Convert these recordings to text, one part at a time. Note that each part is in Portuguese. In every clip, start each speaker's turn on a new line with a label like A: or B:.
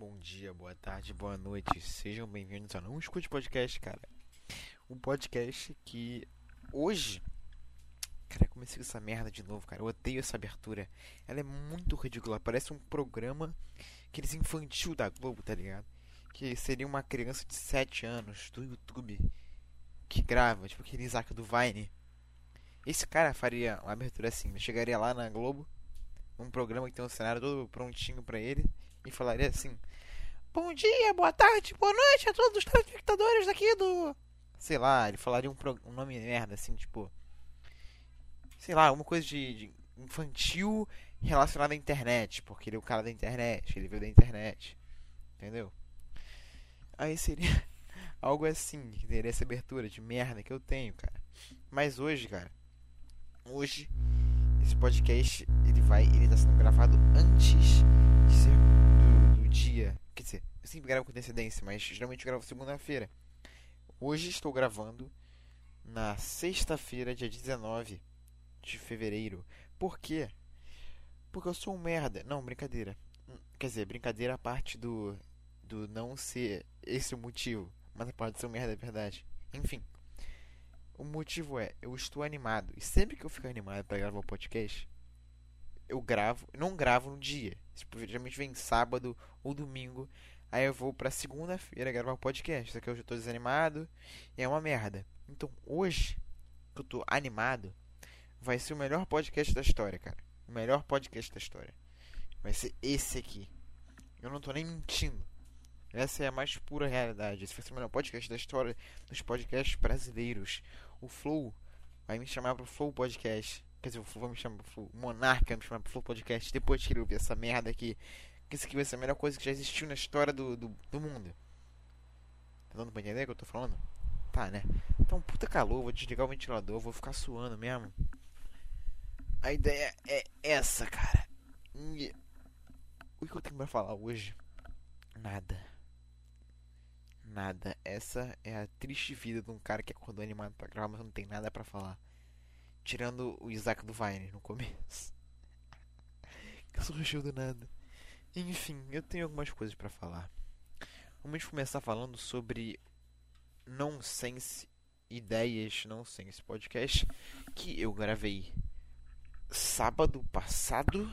A: Bom dia, boa tarde, boa noite. Sejam bem-vindos ao Não Escute Podcast, cara. Um podcast que hoje. Cara, comecei com essa merda de novo, cara. Eu odeio essa abertura. Ela é muito ridícula. Parece um programa aqueles infantil da Globo, tá ligado? Que seria uma criança de 7 anos do YouTube que grava, tipo aquele Isaac do Vine. Esse cara faria uma abertura assim. Chegaria lá na Globo, um programa que tem um cenário todo prontinho pra ele e falaria assim: Bom dia, boa tarde, boa noite a todos os telespectadores daqui do. Sei lá, ele falaria um, pro... um nome merda assim, tipo. Sei lá, alguma coisa de, de infantil relacionada à internet, porque ele é o cara da internet, ele veio da internet, entendeu? Aí seria algo assim, que teria essa abertura de merda que eu tenho, cara. Mas hoje, cara, hoje esse podcast ele vai, ele tá sendo gravado antes de ser dia. Quer dizer, eu sempre gravo com antecedência, mas geralmente eu gravo segunda-feira. Hoje estou gravando na sexta-feira, dia 19 de fevereiro. Por quê? Porque eu sou um merda. Não, brincadeira. Quer dizer, brincadeira a parte do, do não ser esse o motivo. Mas a parte de ser um merda é verdade. Enfim. O motivo é, eu estou animado. E sempre que eu fico animado para gravar o podcast, eu gravo, não gravo no dia. Tipo, geralmente vem sábado ou domingo. Aí eu vou pra segunda-feira gravar o podcast. Só que hoje eu tô desanimado e é uma merda. Então hoje, que eu tô animado, vai ser o melhor podcast da história, cara. O melhor podcast da história. Vai ser esse aqui. Eu não tô nem mentindo. Essa é a mais pura realidade. Esse vai ser o melhor podcast da história dos podcasts brasileiros. O Flow vai me chamar pro Flow Podcast. Quer dizer, vou me chamar o Monarca me chamar pro Flow Podcast depois que ele ouvir essa merda aqui. Que isso aqui vai ser a melhor coisa que já existiu na história do, do, do mundo. Tá dando pra entender o que eu tô falando? Tá, né? Então, puta calor, vou desligar o ventilador, vou ficar suando mesmo. A ideia é essa, cara. O que eu tenho pra falar hoje? Nada. Nada. Essa é a triste vida de um cara que acordou animado pra gravar, mas não tem nada para falar. Tirando o Isaac do Vine no começo. que surgiu do nada. Enfim, eu tenho algumas coisas para falar. Vamos começar falando sobre nonsense, ideias nonsense podcast que eu gravei sábado passado.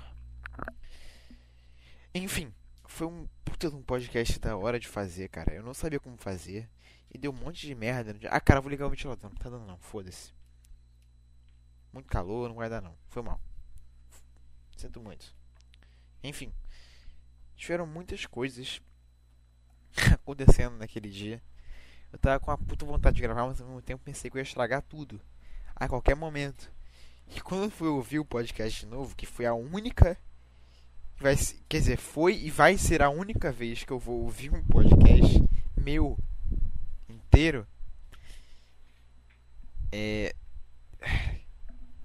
A: Enfim, foi um puta de um podcast da hora de fazer, cara. Eu não sabia como fazer e deu um monte de merda. Ah, cara, vou ligar o ventilador. Não tá dando não, foda-se. Muito calor, não vai dar não. Foi mal. Sinto muito. Enfim. Tiveram muitas coisas acontecendo naquele dia. Eu tava com uma puta vontade de gravar, mas ao mesmo tempo pensei que eu ia estragar tudo. A qualquer momento. E quando eu fui ouvir o podcast de novo, que foi a única. Vai, quer dizer, foi e vai ser a única vez que eu vou ouvir um podcast meu inteiro. É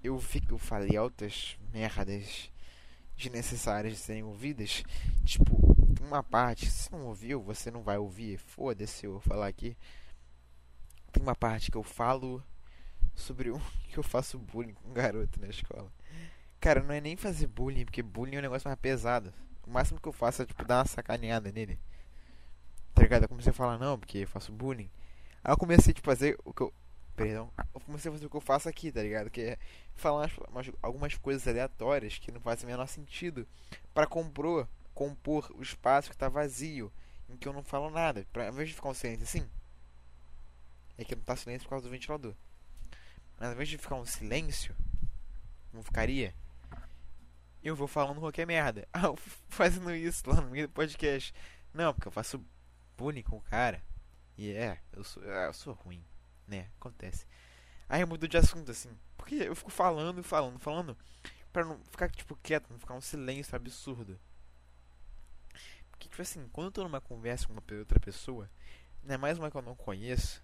A: eu que eu falei altas merdas desnecessárias de serem ouvidas. Tipo, uma parte, se não ouviu, você não vai ouvir. Foda-se eu falar aqui. Tem uma parte que eu falo sobre um que eu faço bullying com um garoto na escola. Cara, não é nem fazer bullying, porque bullying é um negócio mais pesado. O máximo que eu faço é tipo dar uma sacaneada nele. Tá ligado? Eu comecei a falar, não, porque eu faço bullying. Aí eu comecei tipo, a fazer o que eu Perdão. Eu comecei a fazer o que eu faço aqui, tá ligado? Que é falar umas, algumas coisas aleatórias que não fazem o menor sentido para compor, compor o espaço que tá vazio, em que eu não falo nada. Pra, ao invés de ficar um silêncio assim, é que não tá silêncio por causa do ventilador. Mas ao invés de ficar um silêncio, como ficaria, eu vou falando qualquer merda. Ah, fazendo isso lá no meio do podcast. Não, porque eu faço bullying com o cara. E é, eu sou, eu sou ruim né? Acontece. Aí eu mudo de assunto, assim. Porque eu fico falando, falando, falando. Pra não ficar, tipo, quieto, não ficar um silêncio absurdo. Porque, tipo assim, quando eu tô numa conversa com uma outra pessoa, ainda mais uma que eu não conheço,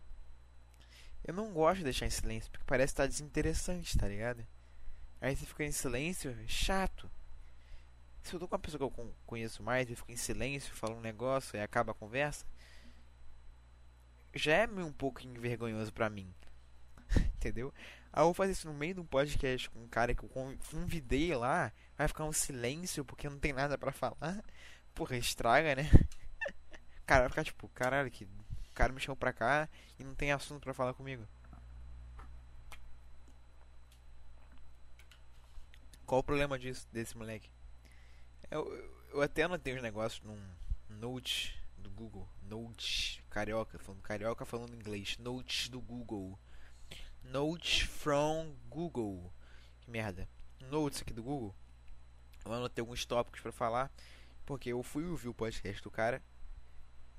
A: eu não gosto de deixar em silêncio, porque parece estar desinteressante, tá ligado? Aí você fica em silêncio, é chato. Se eu tô com uma pessoa que eu conheço mais e fico em silêncio, falo um negócio e acaba a conversa, já é um pouco envergonhoso para mim. Entendeu? Aí eu vou fazer isso no meio de um podcast com um cara que eu convidei lá. Vai ficar um silêncio porque não tem nada para falar. Porra, estraga, né? Cara, vai ficar tipo, caralho, que o cara me chamou pra cá e não tem assunto pra falar comigo. Qual o problema disso, desse moleque? Eu, eu até anotei os negócios num note do Google. Note carioca, falando carioca falando inglês. Note do Google. Note from Google. Que merda. Notes aqui do Google. Eu anotei alguns tópicos pra falar. Porque eu fui ouvir o podcast do cara.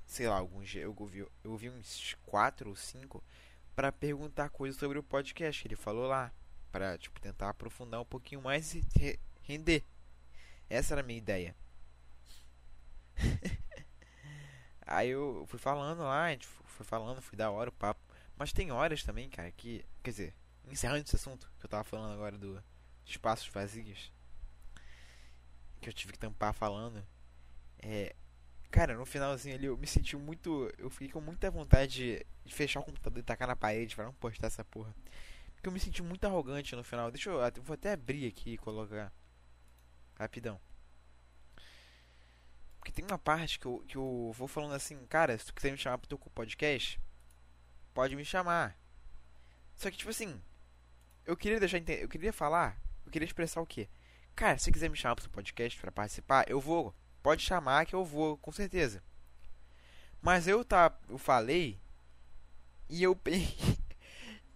A: Sei lá, alguns eu ouvi, eu ouvi uns 4 ou 5 para perguntar coisas sobre o podcast que ele falou lá. Pra tipo, tentar aprofundar um pouquinho mais e render. Essa era a minha ideia. Aí eu fui falando lá, a gente foi falando, fui da hora o papo. Mas tem horas também, cara, que. Quer dizer, encerrando esse assunto que eu tava falando agora do espaços vazios. Que eu tive que tampar falando. É. Cara, no finalzinho ali eu me senti muito. Eu fiquei com muita vontade de fechar o computador e tacar na parede para não postar essa porra. Porque eu me senti muito arrogante no final. Deixa eu. vou até abrir aqui e colocar. Rapidão. Porque tem uma parte que eu, que eu vou falando assim, cara, se tu quiser me chamar pro teu podcast, pode me chamar. Só que tipo assim, eu queria deixar eu queria falar, eu queria expressar o quê? Cara, se quiser me chamar pro seu podcast para participar, eu vou. Pode chamar que eu vou, com certeza. Mas eu tá, eu falei e eu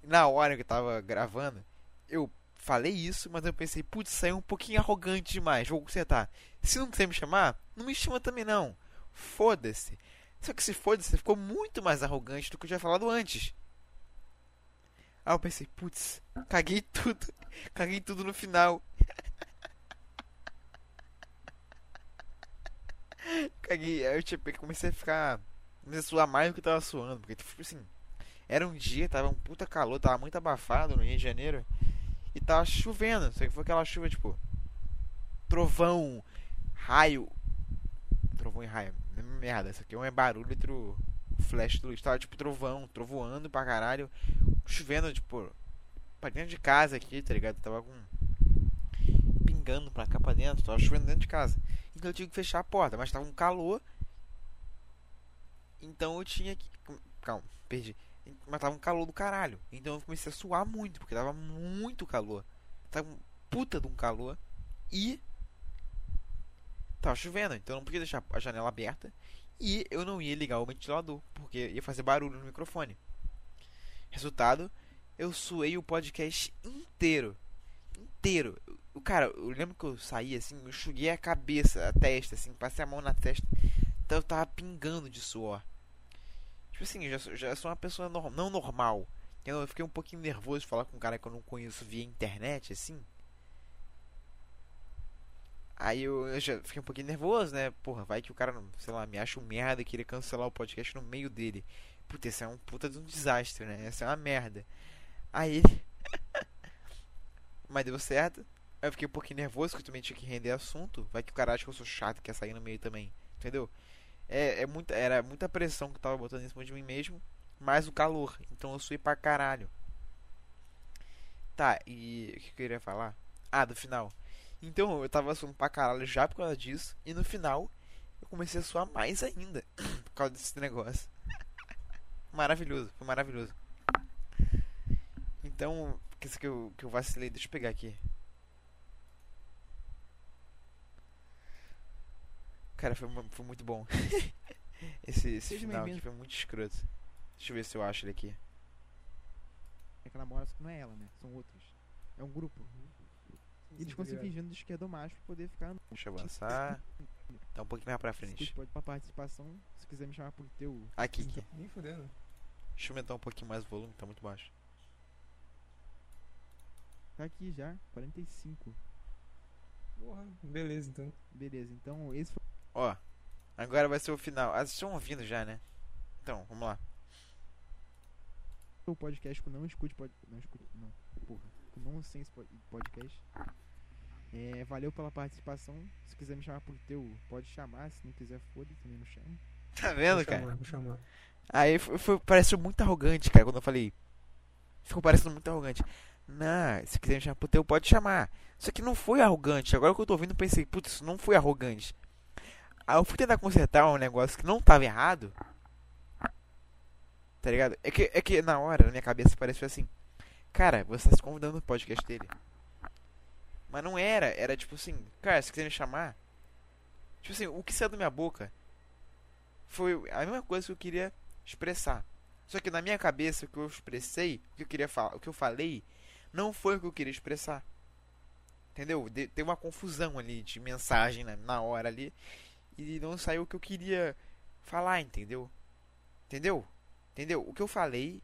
A: na hora que eu tava gravando, eu falei isso, mas eu pensei, putz, saiu um pouquinho arrogante demais, vou consertar. Se não quiser me chamar, não me chama também não. Foda-se. Só que se foda-se, ficou muito mais arrogante do que eu tinha falado antes. Aí eu pensei, putz, caguei tudo. Caguei tudo no final. caguei. Aí eu tipo, comecei a ficar. Comecei a suar mais do que eu tava suando. Porque, tipo assim, era um dia, tava um puta calor, tava muito abafado no Rio de Janeiro. E tava chovendo. Só que foi aquela chuva, tipo. Trovão, raio. Trovão e raio. Merda, isso aqui é um barulho entre o flash do Tava tipo trovão, trovoando pra caralho. Chovendo, tipo. Pra dentro de casa aqui, tá ligado? Tava com. Pingando pra cá pra dentro. Tava chovendo dentro de casa. Então eu tive que fechar a porta. Mas tava um calor. Então eu tinha que. Calma, perdi. Mas tava um calor do caralho. Então eu comecei a suar muito, porque tava muito calor. Tava um puta de um calor. E tava chovendo, então eu não podia deixar a janela aberta. E eu não ia ligar o ventilador, porque ia fazer barulho no microfone. Resultado, eu suei o podcast inteiro. Inteiro. O cara, eu lembro que eu saí assim, eu enxuguei a cabeça, a testa, assim, passei a mão na testa. Então eu tava pingando de suor. Tipo assim, já, já sou uma pessoa no, não normal. Eu fiquei um pouquinho nervoso de falar com um cara que eu não conheço via internet, assim. Aí eu, eu, já fiquei um pouquinho nervoso, né? Porra, vai que o cara, sei lá, me acha um merda e queria cancelar o podcast no meio dele. Puta, isso é um puta de um desastre, né? Essa é uma merda. Aí ele. Mas deu certo. Eu fiquei um pouquinho nervoso, porque eu também tinha que render assunto. Vai que o cara acha que eu sou chato e quer sair no meio também. Entendeu? É, é muita, era muita pressão que eu tava botando em cima de mim mesmo. Mais o calor. Então eu suei pra caralho. Tá, e o que eu queria falar? Ah, do final. Então eu tava suando pra caralho já por causa disso. E no final eu comecei a suar mais ainda por causa desse negócio. maravilhoso, foi maravilhoso. Então, que isso que eu, que eu vacilei, deixa eu pegar aqui. Cara, foi, foi muito bom. esse esse final aqui foi muito escroto. Deixa eu ver se eu acho ele aqui.
B: É que namora, só que não é ela, né? São outros. É um grupo. E eles ficam se fingindo de esquerdo macho pra poder ficar.
A: Deixa eu avançar. Tá um pouquinho mais pra frente.
B: Você pode pra participação, se quiser me chamar pro teu.
A: Aqui, aqui.
C: Nem fudendo.
A: Deixa eu aumentar um pouquinho mais o volume, tá muito baixo.
B: Tá aqui já, 45.
C: Porra, beleza então.
B: Beleza, então esse foi.
A: Ó, agora vai ser o final. Ah, vocês estão ouvindo já, né? Então, vamos lá.
B: O podcast que não escute pode. Não escute. Não, porra. Com Nonsense Podcast. É, valeu pela participação. Se quiser me chamar por teu, pode chamar. Se não quiser, foda também não chama.
A: Tá vendo,
C: vou
A: cara?
C: Chamar, vou chamar.
A: Aí foi, foi, pareceu muito arrogante, cara, quando eu falei. Ficou parecendo muito arrogante. Não, se quiser me chamar por teu, pode chamar. Só que não foi arrogante. Agora que eu tô ouvindo, pensei, putz, isso não foi arrogante. Aí eu fui tentar consertar um negócio que não tava errado. Tá ligado? É que, é que na hora, na minha cabeça, pareceu assim. Cara, você tá se convidando no podcast dele. Mas não era, era tipo assim, cara, se quiser me chamar. Tipo assim, o que saiu da minha boca foi a mesma coisa que eu queria expressar. Só que na minha cabeça o que eu expressei, o que eu queria falar, o que eu falei, não foi o que eu queria expressar. Entendeu? De, teve uma confusão ali de mensagem na, na hora ali e não saiu o que eu queria falar, entendeu? Entendeu? Entendeu? O que eu falei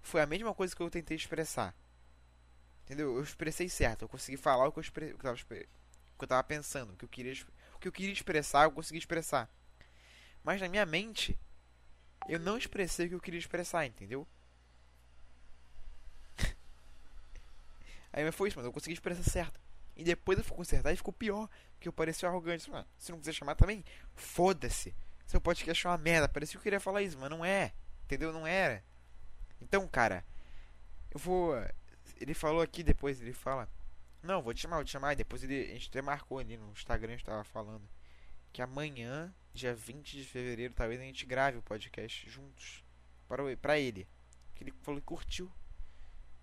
A: foi a mesma coisa que eu tentei expressar. Entendeu? Eu expressei certo, eu consegui falar o que eu, expre... o que eu, tava, o que eu tava pensando, o que eu queria, o que eu queria expressar, eu consegui expressar. Mas na minha mente, eu não expressei o que eu queria expressar, entendeu? Aí foi isso, mas eu consegui expressar certo. E depois eu fui consertar e ficou pior, porque eu parecia arrogante. Mano, se não quiser chamar também, foda-se. Seu podcast é uma merda. Parecia que eu queria falar isso, mas não é. Entendeu? Não era. Então, cara, eu vou. Ele falou aqui depois, ele fala. Não, vou te chamar, vou te chamar. E depois ele, a gente até marcou ali no Instagram, a gente tava falando. Que amanhã, dia 20 de fevereiro, talvez a gente grave o podcast juntos. Para, pra ele. Que ele falou que curtiu.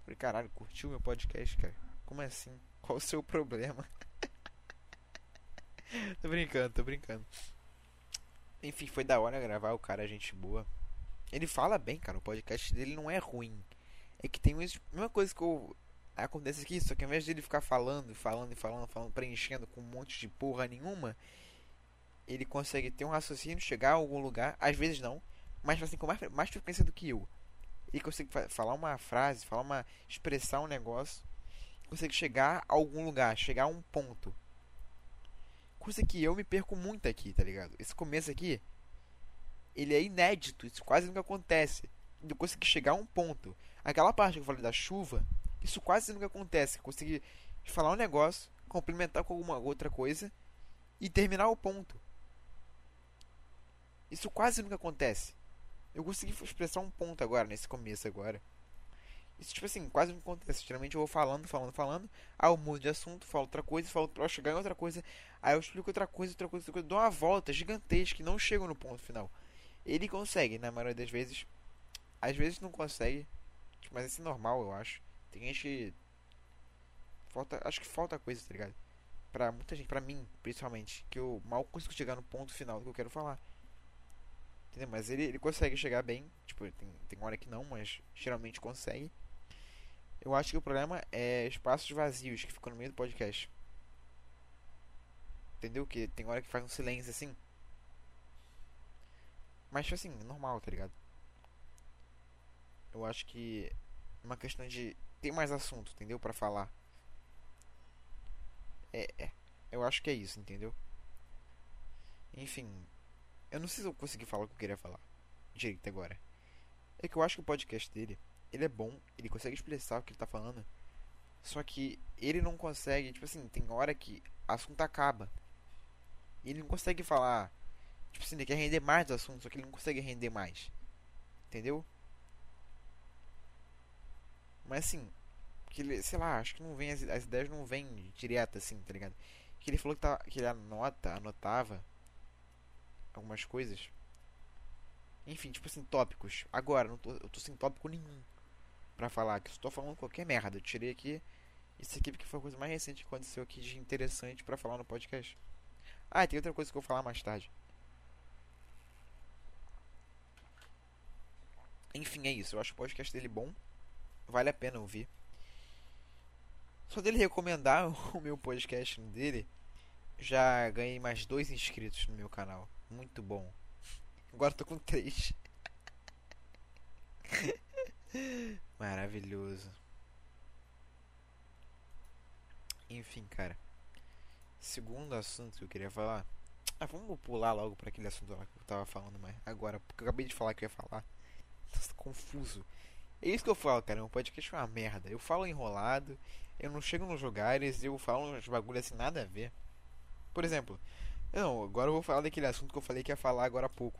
A: Falei, caralho, curtiu meu podcast, cara? Como é assim? Qual o seu problema? tô brincando, tô brincando. Enfim, foi da hora gravar, o cara gente boa. Ele fala bem, cara, o podcast dele não é ruim. É que tem a mesma coisa que eu, acontece aqui, só que ao invés dele ficar falando, falando e falando, falando, preenchendo com um monte de porra nenhuma, ele consegue ter um raciocínio, chegar a algum lugar, às vezes não, mas assim, com mais, mais frequência do que eu. Ele consegue falar uma frase, falar uma. expressar um negócio, consegue chegar a algum lugar, chegar a um ponto. Coisa que eu me perco muito aqui, tá ligado? Esse começo aqui, ele é inédito, isso quase nunca acontece. Eu consegui chegar a um ponto. Aquela parte que eu falei da chuva, isso quase nunca acontece. Consegui falar um negócio, complementar com alguma outra coisa e terminar o ponto. Isso quase nunca acontece. Eu consegui expressar um ponto agora, nesse começo agora. Isso, tipo assim, quase não acontece. Geralmente eu vou falando, falando, falando. Aí eu mudo de assunto, falo outra coisa, falo pra chegar em outra coisa. Aí eu explico outra coisa, outra coisa, outra coisa. Dou uma volta gigantesca e não chego no ponto final. Ele consegue, na maioria das vezes. Às vezes não consegue. Mas isso é normal, eu acho. Tem gente que. Falta, acho que falta coisa, tá ligado? Pra muita gente, pra mim, principalmente. Que eu mal consigo chegar no ponto final do que eu quero falar. Entendeu? Mas ele, ele consegue chegar bem. Tipo, tem, tem hora que não, mas geralmente consegue. Eu acho que o problema é espaços vazios que ficam no meio do podcast. Entendeu? Que tem hora que faz um silêncio assim. Mas tipo assim, normal, tá ligado? Eu acho que é uma questão de ter mais assunto, entendeu? Para falar. É, é, eu acho que é isso, entendeu? Enfim, eu não sei se eu consegui falar o que eu queria falar direito agora. É que eu acho que o podcast dele ele é bom, ele consegue expressar o que ele tá falando. Só que ele não consegue, tipo assim, tem hora que o assunto acaba. E ele não consegue falar. Tipo assim, ele quer render mais do assunto, só que ele não consegue render mais. Entendeu? Mas assim, que ele, sei lá, acho que não vem as, as ideias não vêm direto assim, tá ligado? Que ele falou que, tá, que ele anota, anotava algumas coisas. Enfim, tipo assim, tópicos. Agora, não tô, eu tô sem tópico nenhum para falar, que estou falando qualquer merda. Eu tirei aqui isso aqui porque foi a coisa mais recente que aconteceu aqui de interessante para falar no podcast. Ah, tem outra coisa que eu vou falar mais tarde. Enfim, é isso. Eu acho o podcast dele bom. Vale a pena ouvir. Só dele recomendar o meu podcast dele, já ganhei mais dois inscritos no meu canal. Muito bom. Agora tô com três. Maravilhoso. Enfim, cara. Segundo assunto que eu queria falar. Ah, vamos pular logo para aquele assunto lá que eu tava falando, mas agora, porque eu acabei de falar que eu ia falar. Nossa, confuso. É isso que eu falo, cara. Meu podcast é uma merda. Eu falo enrolado, eu não chego nos lugares, eu falo uns bagulho assim, nada a ver. Por exemplo, não, agora eu vou falar daquele assunto que eu falei que ia falar agora há pouco.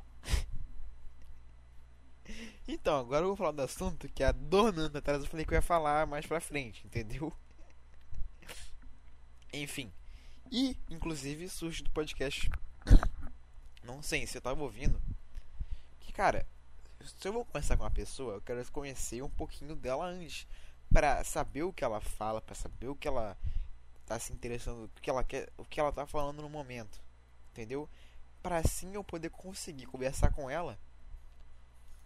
A: Então, agora eu vou falar do assunto que a dona atrás eu falei que eu ia falar mais pra frente, entendeu? Enfim. E, inclusive, surge do podcast Não sei se eu tava ouvindo. Que, cara, se eu vou conversar com uma pessoa, eu quero conhecer um pouquinho dela antes. Pra saber o que ela fala, pra saber o que ela tá se interessando, o que ela quer, o que ela tá falando no momento. Entendeu? Pra assim eu poder conseguir conversar com ela,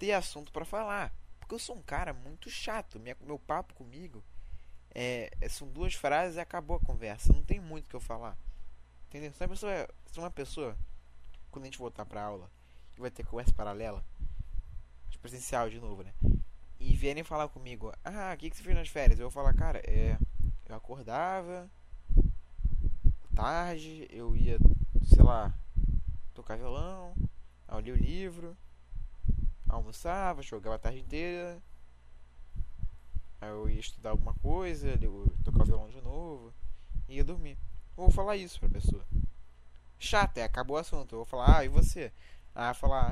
A: ter assunto pra falar. Porque eu sou um cara muito chato. Minha, meu papo comigo é, são duas frases e acabou a conversa. Não tem muito o que eu falar. Entendeu? Se uma pessoa, uma pessoa quando a gente voltar pra aula, e vai ter conversa paralela, de presencial de novo, né? E vierem falar comigo, ah, o que, que você fez nas férias? Eu vou falar, cara, é. Eu acordava tarde, eu ia, sei lá, tocar violão, eu li o livro, almoçava, jogava a tarde inteira, aí eu ia estudar alguma coisa, eu tocar o violão de novo, e ia dormir. Vou falar isso pra pessoa. Chato, é, acabou o assunto. Eu vou falar, ah, e você? Ah, falar,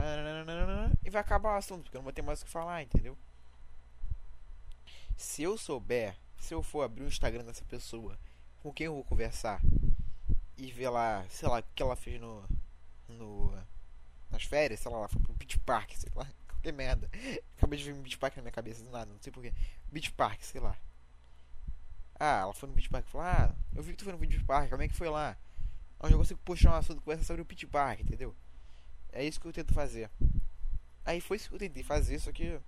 A: e vai acabar o assunto, porque eu não vou ter mais o que falar, entendeu? Se eu souber, se eu for abrir o Instagram dessa pessoa, com quem eu vou conversar, e ver lá, sei lá, o que ela fez no. no nas férias, sei lá, ela foi pro Beach Park, sei lá, qualquer merda. Acabei de ver um Beach Park na minha cabeça do nada, não sei porquê. Beach Park, sei lá. Ah, ela foi no Beach Park, falou, ah, eu vi que tu foi no Beach Park, como é que foi lá? Onde eu consigo puxar um assunto que conversa sobre o Beach Park, entendeu? É isso que eu tento fazer. Aí foi isso que eu tentei fazer, só que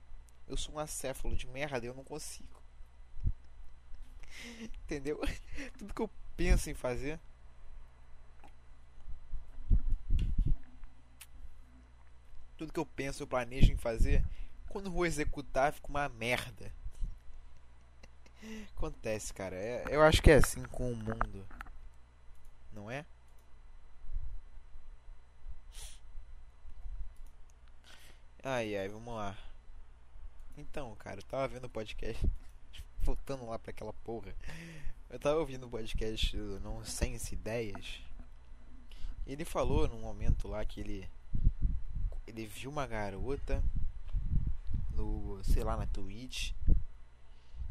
A: eu sou um acéfalo de merda e eu não consigo. Entendeu? Tudo que eu penso em fazer. Tudo que eu penso, eu planejo em fazer. Quando vou executar, fica uma merda. Acontece, cara. É, eu acho que é assim com o mundo. Não é? Ai ai, vamos lá. Então, cara, eu tava vendo o podcast. Voltando lá pra aquela porra. Eu tava ouvindo o podcast do Nonsense Ideias. Ele falou num momento lá que ele. Ele viu uma garota no. sei lá, na Twitch.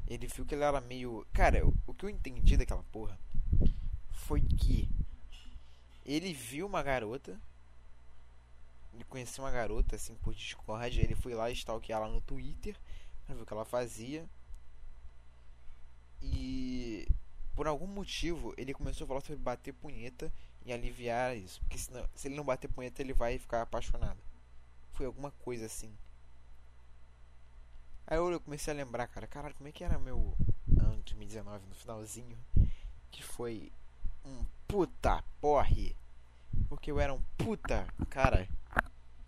A: Ele viu que ela era meio. Cara, o que eu entendi daquela porra foi que ele viu uma garota ele conheceu uma garota assim por Discord. Ele foi lá stalkear ela no Twitter pra ver o que ela fazia. E por algum motivo ele começou a falar sobre bater punheta e aliviar isso. Porque senão, se ele não bater punheta, ele vai ficar apaixonado. Foi alguma coisa assim. Aí eu comecei a lembrar, cara, caralho, como é que era meu ano de 2019 no finalzinho? Que foi um puta porre. Porque eu era um puta cara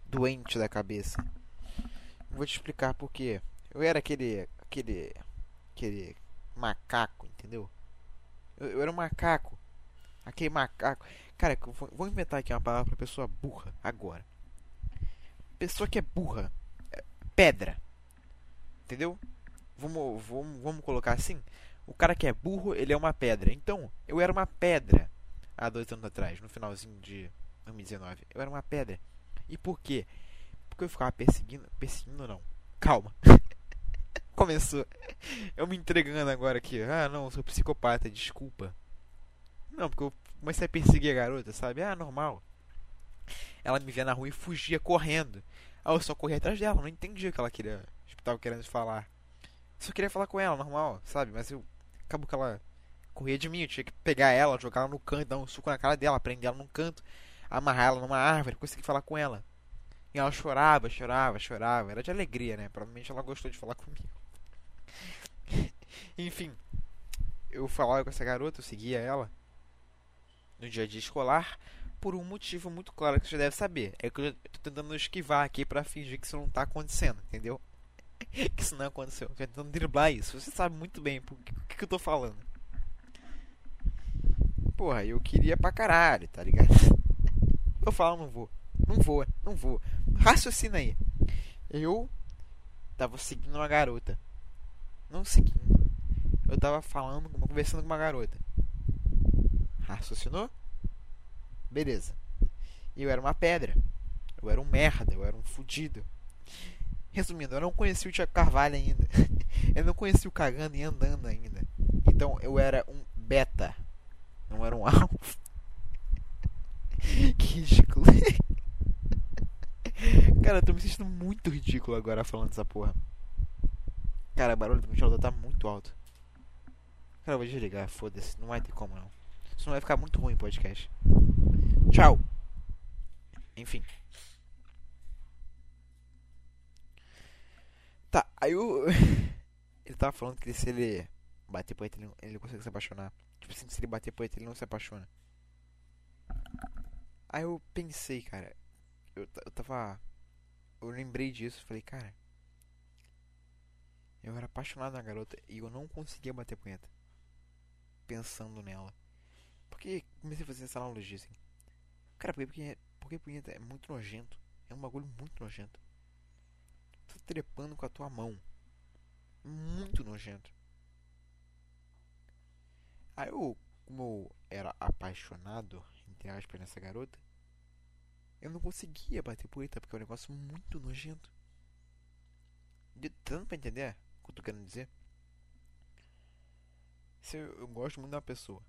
A: doente da cabeça. Vou te explicar por quê. Eu era aquele. aquele. aquele macaco, entendeu? Eu, eu era um macaco. Aquele macaco. Cara, vou, inventar aqui uma palavra pra pessoa burra agora. Pessoa que é burra. É pedra. Entendeu? Vamos, vamos, vamos colocar assim. O cara que é burro, ele é uma pedra. Então, eu era uma pedra há dois anos atrás, no finalzinho de 2019. Eu era uma pedra. E por quê? Porque eu ficava perseguindo. Perseguindo não. Calma. Começou. Eu me entregando agora aqui. Ah, não, sou psicopata, desculpa. Não, porque eu comecei a perseguir a garota, sabe? Ah, normal. Ela me via na rua e fugia correndo. Ah, eu só corria atrás dela, não entendi o que ela queria. Estava querendo falar. Só queria falar com ela, normal, sabe? Mas eu. Acabou que ela corria de mim. Eu tinha que pegar ela, jogar ela no canto, dar um suco na cara dela, prender ela num canto amarrar ela numa árvore, consegui falar com ela. E ela chorava, chorava, chorava. Era de alegria, né? Provavelmente ela gostou de falar comigo. Enfim, eu falava com essa garota, eu seguia ela no dia a dia escolar por um motivo muito claro que você deve saber. É que eu tô tentando esquivar aqui para fingir que isso não tá acontecendo, entendeu? que isso não aconteceu. tô tentando driblar isso. Você sabe muito bem o que, que eu tô falando. Porra, eu queria pra caralho, tá ligado? Eu falo, não vou. Não vou, não vou. Raciocina aí. Eu tava seguindo uma garota. Não seguindo. Eu tava falando, conversando com uma garota. Raciocinou? Beleza. E eu era uma pedra. Eu era um merda, eu era um fudido. Resumindo, eu não conheci o Tiago Carvalho ainda. eu não conheci o cagando e andando ainda. Então eu era um beta. Não era um alfa. que ridículo. Cara, eu tô me sentindo muito ridículo agora falando dessa porra. Cara, o barulho do ventilador tá muito alto. Cara, eu vou desligar, foda-se. Não vai ter como não. Senão vai ficar muito ruim o podcast. Tchau! Enfim. Tá, aí o. Ele tava falando que se ele bater punheta, ele, não- ele consegue se apaixonar. Tipo assim, se ele bater punheta, ele não se apaixona. Aí eu pensei, cara. Eu, eu tava. Eu lembrei disso. Falei, cara. Eu era apaixonado na garota e eu não conseguia bater punheta. Pensando nela. Porque comecei a fazer essa analogia assim. Cara, porque, porque, punheta é muito nojento. É um bagulho muito nojento. Tu trepando com a tua mão. Muito nojento. Aí eu, como eu era apaixonado, entre aspas, nessa garota, eu não conseguia bater punheta porque é um negócio muito nojento. De tanto pra entender o que eu tô querendo dizer. Se eu, eu gosto muito da pessoa.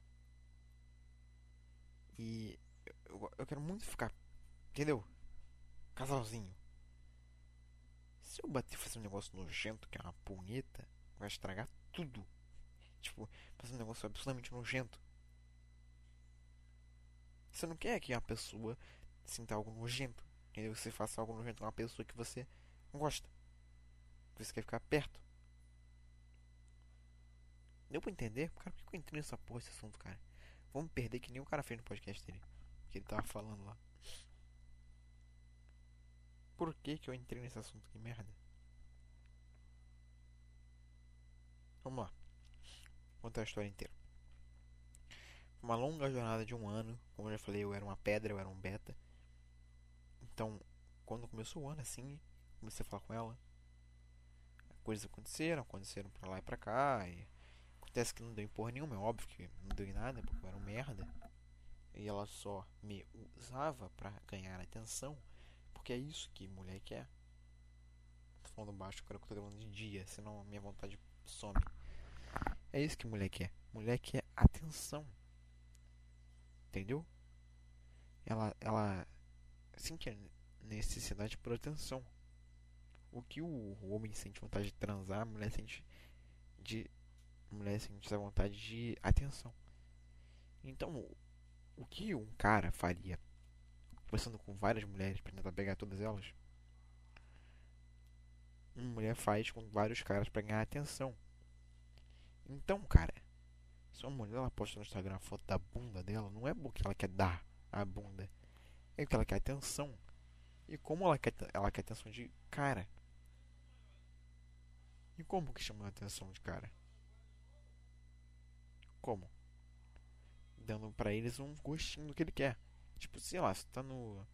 A: E eu, eu- quero muito ficar. Entendeu? Casalzinho. Se eu bater e fazer um negócio nojento, que é uma punheta, vai estragar tudo. Tipo, fazer um negócio absolutamente nojento. Você não quer que uma pessoa sinta algo nojento. Entendeu? Você faça algo nojento com uma pessoa que você não gosta. Que você quer ficar perto. Deu pra entender? Cara, por que eu entrei nessa porra desse assunto, cara? Vamos perder que nem o cara fez no podcast dele. Que ele tava falando lá. Por que que eu entrei nesse assunto? Que merda. Vamos lá. Contar a história inteira. Uma longa jornada de um ano. Como eu já falei, eu era uma pedra, eu era um beta. Então, quando começou o ano, assim, comecei a falar com ela. Coisas aconteceram, aconteceram pra lá e pra cá. E acontece que não deu em porra nenhuma, é óbvio que não deu em nada, porque eu era um merda. E ela só me usava pra ganhar atenção. Porque é isso que mulher quer. Tô falando baixo, agora que eu tô gravando de dia, senão minha vontade some. É isso que mulher quer. Mulher quer atenção. Entendeu? Ela, ela sente a necessidade por atenção. O que o, homem sente vontade de transar, a mulher sente de. Mulher sente essa vontade de atenção. Então, o- que um cara faria conversando com várias mulheres pra tentar pegar todas elas? Uma mulher faz com vários caras pra ganhar atenção. Então, cara, se uma mulher ela posta no Instagram a foto da bunda dela, não é porque ela quer dar a bunda, é porque ela quer atenção. E como ela quer, ela quer atenção de cara? E como que chama a atenção de cara? Como? Dando pra eles um gostinho do que ele quer. Tipo, sei lá, você tá no.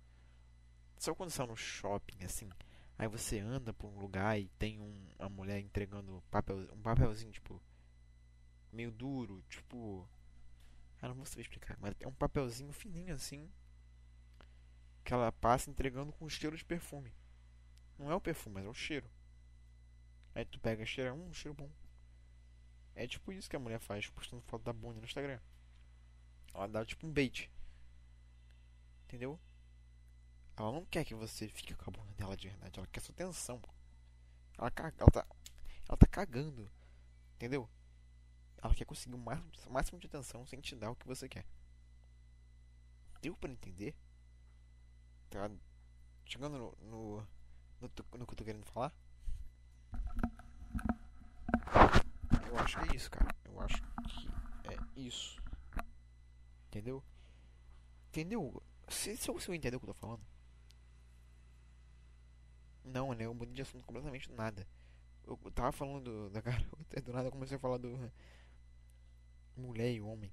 A: Só quando você tá no shopping, assim. Aí você anda por um lugar e tem um, uma mulher entregando papel, um papelzinho, tipo. Meio duro, tipo. Ah, não vou saber explicar, mas é um papelzinho fininho assim. Que ela passa entregando com cheiro de perfume. Não é o perfume, mas é o cheiro. Aí tu pega, cheira, um cheiro bom. É tipo isso que a mulher faz, postando foto da bunda no Instagram. Ela dá tipo um bait. Entendeu? Ela não quer que você fique com a bunda dela de verdade, ela quer sua atenção. Ela, caga, ela, tá, ela tá cagando. Entendeu? Ela quer conseguir o máximo, o máximo de atenção sem te dar o que você quer. Deu pra entender? Tá chegando no, no, no, no que eu tô querendo falar? Eu acho que é isso, cara. Eu acho que é isso. Entendeu? Entendeu? Se, se, eu entender o que eu tô falando. Não, né? Eu mudei de assunto completamente do nada. Eu, tava falando do- da garota do nada eu comecei a falar do. Mulher e homem.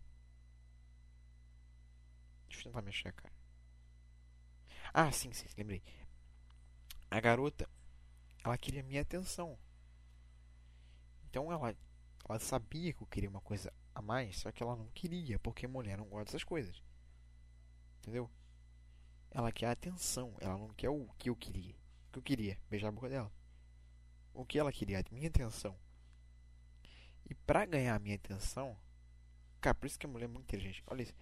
A: Deixa eu tentar mexer, cara. Ah, sim, sim, lembrei. A garota, ela queria minha atenção. Então ela, ela sabia que eu queria uma coisa a mais, só que ela não queria, porque mulher não gosta dessas coisas. Entendeu? Ela quer atenção, ela não quer o que eu queria. O que eu queria, beijar a boca dela. O que ela queria, a minha atenção. E pra ganhar a minha atenção, cara, por isso que a mulher é muito inteligente. Olha isso.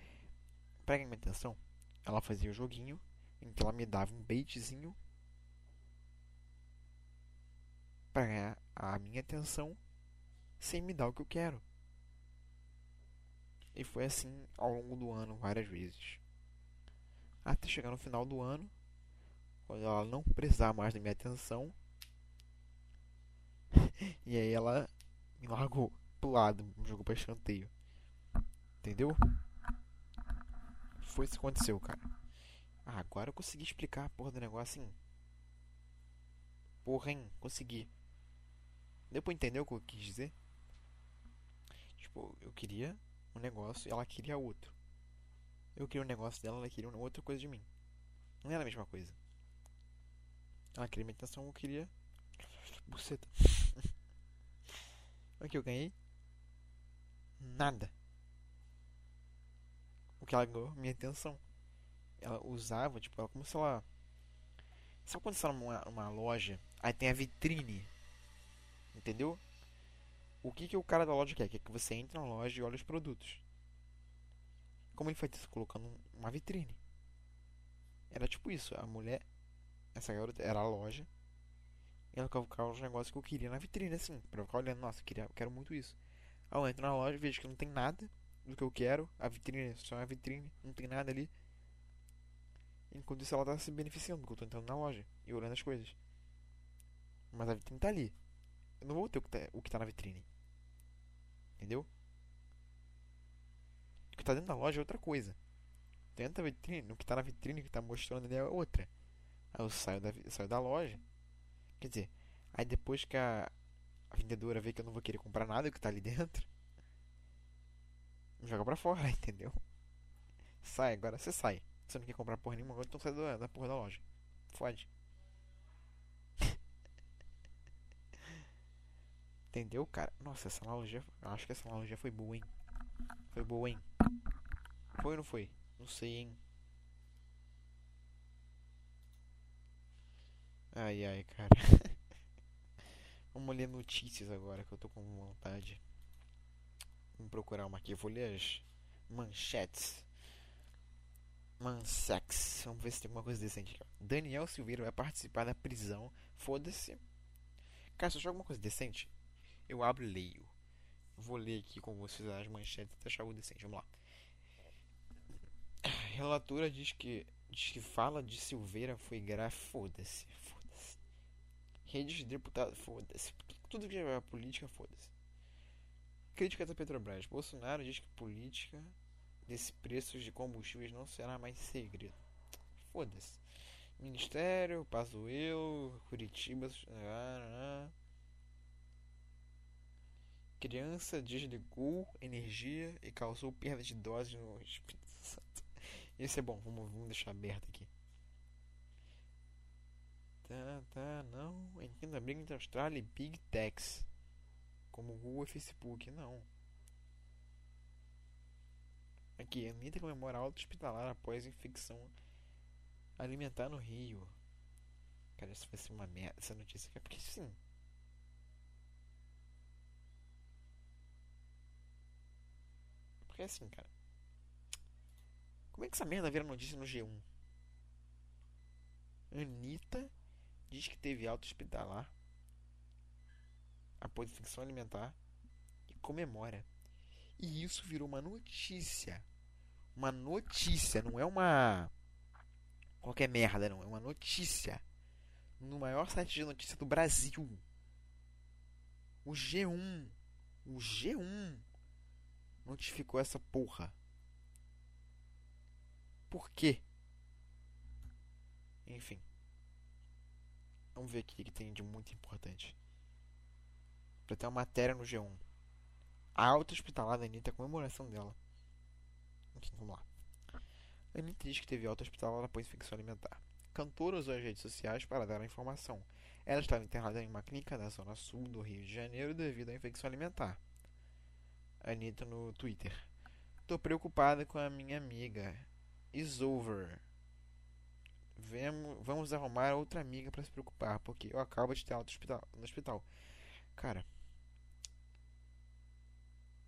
A: Pra ganhar a minha atenção, ela fazia o joguinho em que ela me dava um baitzinho para ganhar a minha atenção sem me dar o que eu quero. E foi assim ao longo do ano, várias vezes. Até chegar no final do ano, quando ela não precisar mais da minha atenção. e aí ela me largou pro lado, me jogou pra escanteio. Entendeu? Foi isso que aconteceu, cara. Ah, agora eu consegui explicar a porra do negócio assim. Porra, hein? Consegui. Deu pra entender o que eu quis dizer? Tipo, eu queria um negócio e ela queria outro. Eu queria um negócio dela, ela queria outra coisa de mim. Não era a mesma coisa. Ela queria minha atenção, eu queria. Buceta. o que eu ganhei? Nada. O que ela ganhou? Minha atenção. Ela usava, tipo, ela como se ela. Sabe quando você está numa, numa loja, aí tem a vitrine? Entendeu? O que, que o cara da loja quer? Quer que você entre na loja e olhe os produtos. Como ele faz isso? Colocando uma vitrine. Era tipo isso. A mulher, essa garota, era a loja. E ela colocava os negócios que eu queria na vitrine, assim. Pra eu ficar olhando. Nossa, eu, queria, eu quero muito isso. Aí eu entro na loja, vejo que não tem nada do que eu quero. A vitrine é só uma vitrine. Não tem nada ali. Enquanto isso ela tá se beneficiando, porque eu tô entrando na loja e olhando as coisas. Mas a vitrine tá ali. Eu não vou ter o que tá, o que tá na vitrine. Entendeu? O que tá dentro da loja é outra coisa. Dentro da vitrine, o que tá na vitrine, o que tá mostrando ali é outra. Aí eu saio da, saio da loja. Quer dizer, aí depois que a, a vendedora vê que eu não vou querer comprar nada que tá ali dentro, joga pra fora, entendeu? Sai, agora você sai. Você não quer comprar porra nenhuma, então sai da, da porra da loja. Fode. Entendeu, cara? Nossa, essa analogia. Acho que essa analogia foi boa, hein? Foi boa, hein? Foi ou não foi? Não sei, hein? Ai, ai, cara. Vamos ler notícias agora que eu tô com vontade. Vamos procurar uma aqui. Eu vou ler as manchetes. Mansex. Vamos ver se tem alguma coisa decente aqui. Daniel Silveira vai participar da prisão. Foda-se. Cara, eu achar alguma coisa decente, eu abro e leio. Vou ler aqui com vocês as manchetes até achar algo decente. Vamos lá. Relatora diz que, diz que fala de Silveira foi grave. Foda-se. Foda-se. Redes de deputado. Foda-se. Tudo que é política, foda-se. Crítica da Petrobras. Bolsonaro diz que política desse preços de combustíveis não será mais segredo. Foda-se. Ministério, Pazuello, Curitiba. Ah, ah. Criança desligou energia e causou perda de doses no Espírito Santo. Esse é bom, vamos, vamos deixar aberto aqui. Tá, tá, não. Entenda a briga entre Austrália e Big Techs. Como Google e Facebook, não. Aqui, Anitta comemora alta hospitalar após infecção alimentar no Rio. Cara, isso vai ser uma merda. Essa notícia aqui é porque sim. Porque assim, cara. Como é que essa merda vira notícia no G1? Anitta diz que teve alta hospitalar após infecção alimentar e comemora. E isso virou uma notícia. Uma notícia, não é uma qualquer merda, não. É uma notícia. No maior site de notícia do Brasil. O G1. O G1 notificou essa porra. Por quê? Enfim. Vamos ver o que tem de muito importante. Pra ter uma matéria no G1. A alta hospitalar da Anitta, a comemoração dela. Aqui, vamos lá. A Anitta diz que teve alta hospitalar após infecção alimentar. Cantora usou as redes sociais para dar a informação. Ela estava internada em uma clínica da zona sul do Rio de Janeiro devido à infecção alimentar. Anitta no Twitter. Tô preocupada com a minha amiga. Is over. Vemos, vamos arrumar outra amiga para se preocupar, porque eu acabo de ter alta no hospital. Cara,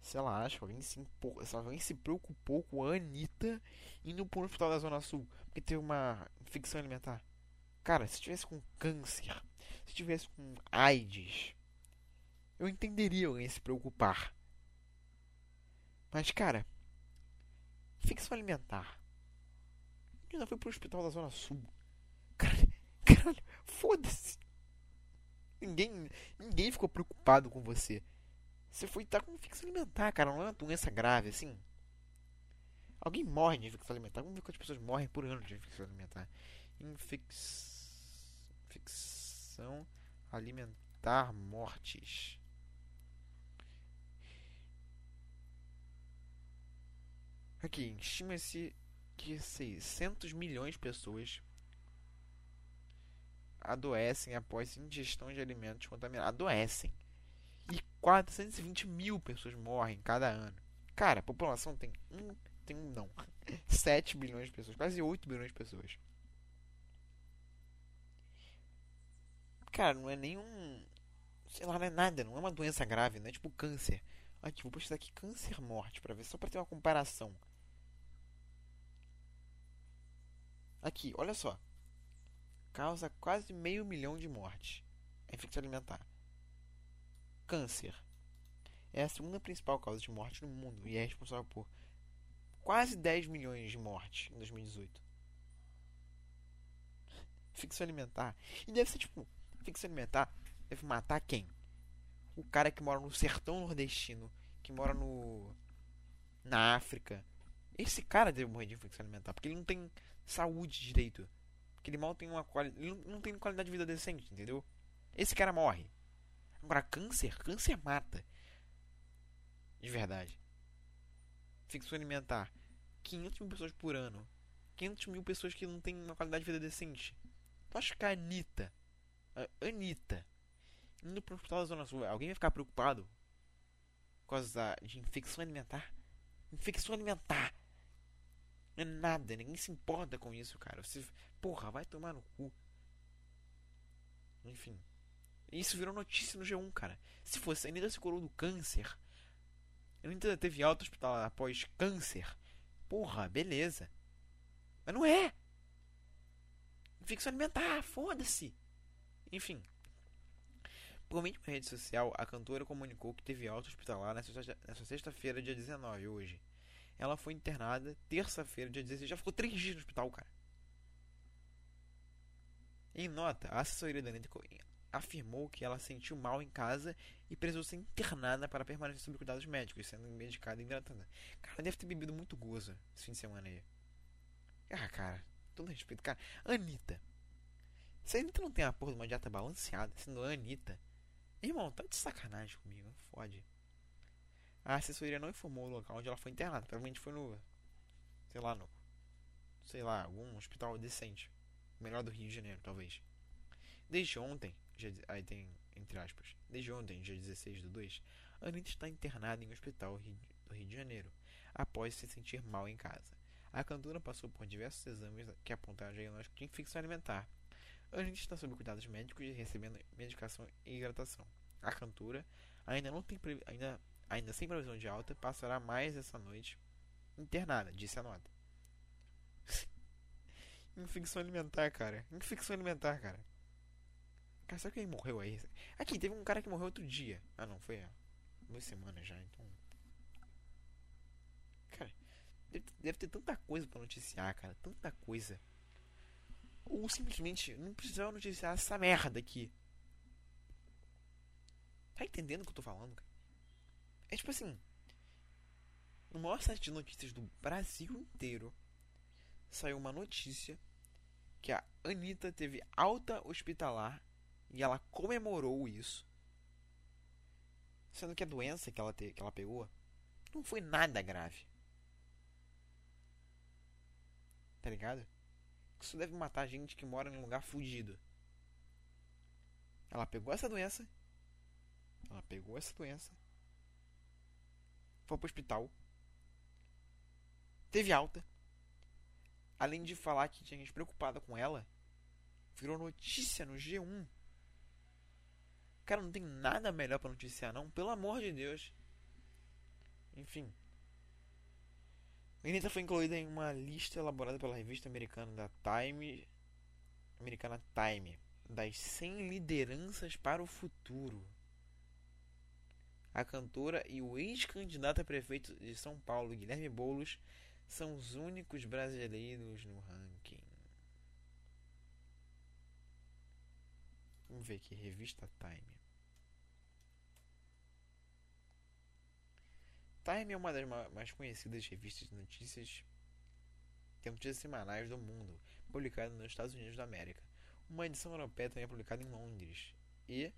A: se ela acha que alguém se, impor, se alguém se preocupou com a Anitta indo para hospital da Zona Sul porque teve uma infecção alimentar. Cara, se tivesse com câncer, se tivesse com AIDS, eu entenderia alguém se preocupar. Mas, cara, ficção alimentar. Eu não fui pro hospital da Zona Sul. Cara, caralho, foda-se. Ninguém, ninguém ficou preocupado com você. Você foi estar com infecção alimentar, cara. Não é uma doença grave, assim. Alguém morre de infecção alimentar. Vamos ver quantas pessoas morrem por ano de infecção alimentar. Infec... Infecção alimentar mortes. Aqui, estima-se que 600 milhões de pessoas adoecem após ingestão de alimentos contaminados. Adoecem. E 420 mil pessoas morrem cada ano. Cara, a população tem um. Tem um não. 7 bilhões de pessoas. Quase 8 bilhões de pessoas. Cara, não é nenhum. Sei lá, não é nada. Não é uma doença grave. Não é tipo câncer. Aqui, vou postar aqui câncer morte para ver. Só para ter uma comparação. Aqui, olha só. Causa quase meio milhão de mortes. A infecção alimentar. Câncer. É a segunda principal causa de morte no mundo e é responsável por quase 10 milhões de mortes em 2018. Infecção alimentar. E deve ser tipo. Infecção alimentar deve matar quem? O cara que mora no sertão nordestino. Que mora no. Na África. Esse cara deve morrer de infecção alimentar. Porque ele não tem saúde direito. Porque ele mal tem uma qualidade. Ele não tem qualidade de vida decente, entendeu? Esse cara morre. Agora, câncer, câncer mata. De verdade. Ficção alimentar. 500 mil pessoas por ano. 500 mil pessoas que não têm uma qualidade de vida decente. Tu acha que a Anitta, a Anitta, indo pro hospital da Zona Sul, alguém vai ficar preocupado por causa de infecção alimentar? Infecção alimentar. É nada, ninguém se importa com isso, cara. Você, porra, vai tomar no cu. Enfim. Isso virou notícia no G1, cara. Se fosse, a Anitta se curou do câncer. A Anitta teve alta hospital após câncer. Porra, beleza. Mas não é. Infecção alimentar, foda-se. Enfim. Por meio de uma rede social, a cantora comunicou que teve alta hospitalar nessa sexta-feira, dia 19, hoje. Ela foi internada terça-feira, dia 16. Já ficou três dias no hospital, cara. Em nota, a assessoria da Anitta afirmou que ela sentiu mal em casa e precisou ser internada para permanecer sob cuidados médicos, sendo medicada e hidratada. Cara, deve ter bebido muito gozo esse fim de semana aí. Ah, cara, todo respeito, cara. Anitta. Se a Anitta não tem a porra de uma dieta balanceada, sendo a Anitta, irmão, tá de sacanagem comigo, fode. A assessoria não informou o local onde ela foi internada. Provavelmente foi no. Sei lá, no. Sei lá, algum hospital decente. Melhor do Rio de Janeiro, talvez. Desde ontem, aí tem entre aspas, desde ontem, dia 16 do 2, Anitta está internada em um hospital do Rio de Janeiro, após se sentir mal em casa. A cantora passou por diversos exames que apontaram diagnóstico de infecção alimentar. Anitta está sob cuidados médicos e recebendo medicação e hidratação. A cantora ainda não tem ainda, ainda sem previsão de alta passará mais essa noite internada, disse a nota. infecção alimentar, cara. Infecção alimentar, cara. Cara, será que ele morreu aí? Aqui, teve um cara que morreu outro dia. Ah, não, foi há duas semanas já, então. Cara, deve, deve ter tanta coisa pra noticiar, cara. Tanta coisa. Ou simplesmente não precisava noticiar essa merda aqui. Tá entendendo o que eu tô falando, cara? É tipo assim. No maior site de notícias do Brasil inteiro saiu uma notícia que a Anitta teve alta hospitalar e ela comemorou isso. Sendo que a doença que ela, te, que ela pegou não foi nada grave. Tá ligado? Isso deve matar gente que mora em um lugar fugido. Ela pegou essa doença. Ela pegou essa doença. Foi pro hospital. Teve alta. Além de falar que tinha gente preocupada com ela, virou notícia no G1 Cara, não tem nada melhor para noticiar, não. Pelo amor de Deus. Enfim. Anitta foi incluída em uma lista elaborada pela revista americana da Time americana Time das 100 lideranças para o futuro. A cantora e o ex-candidato a prefeito de São Paulo, Guilherme Boulos, são os únicos brasileiros no ranking. Vamos ver aqui, revista Time. Time é uma das mais conhecidas revistas de notícias, tem notícias semanais do mundo, publicada nos Estados Unidos da América. Uma edição europeia também é publicada em Londres e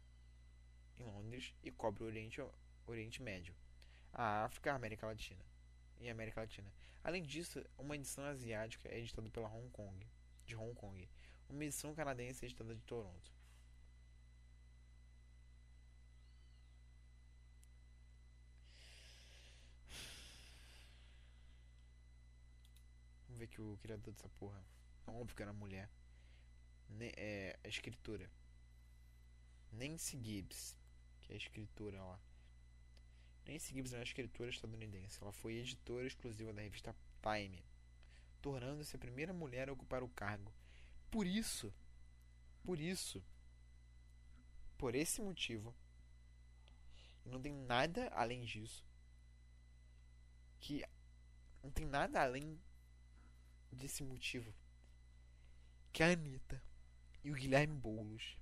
A: em Londres e cobre o Oriente, Oriente Médio, a África, a América Latina e América Latina. Além disso, uma edição asiática é editada pela Hong Kong, de Hong Kong. Uma edição canadense é editada de Toronto. Vamos ver que o criador dessa porra. É óbvio que era mulher. Ne é a escritora. Nancy Gibbs, que é a escritora lá. Nancy Gibbs é uma escritora estadunidense. Ela foi editora exclusiva da revista Time, tornando-se a primeira mulher a ocupar o cargo. Por isso, por isso, por esse motivo, não tem nada além disso, que não tem nada além desse motivo, que a Anitta e o Guilherme Boulos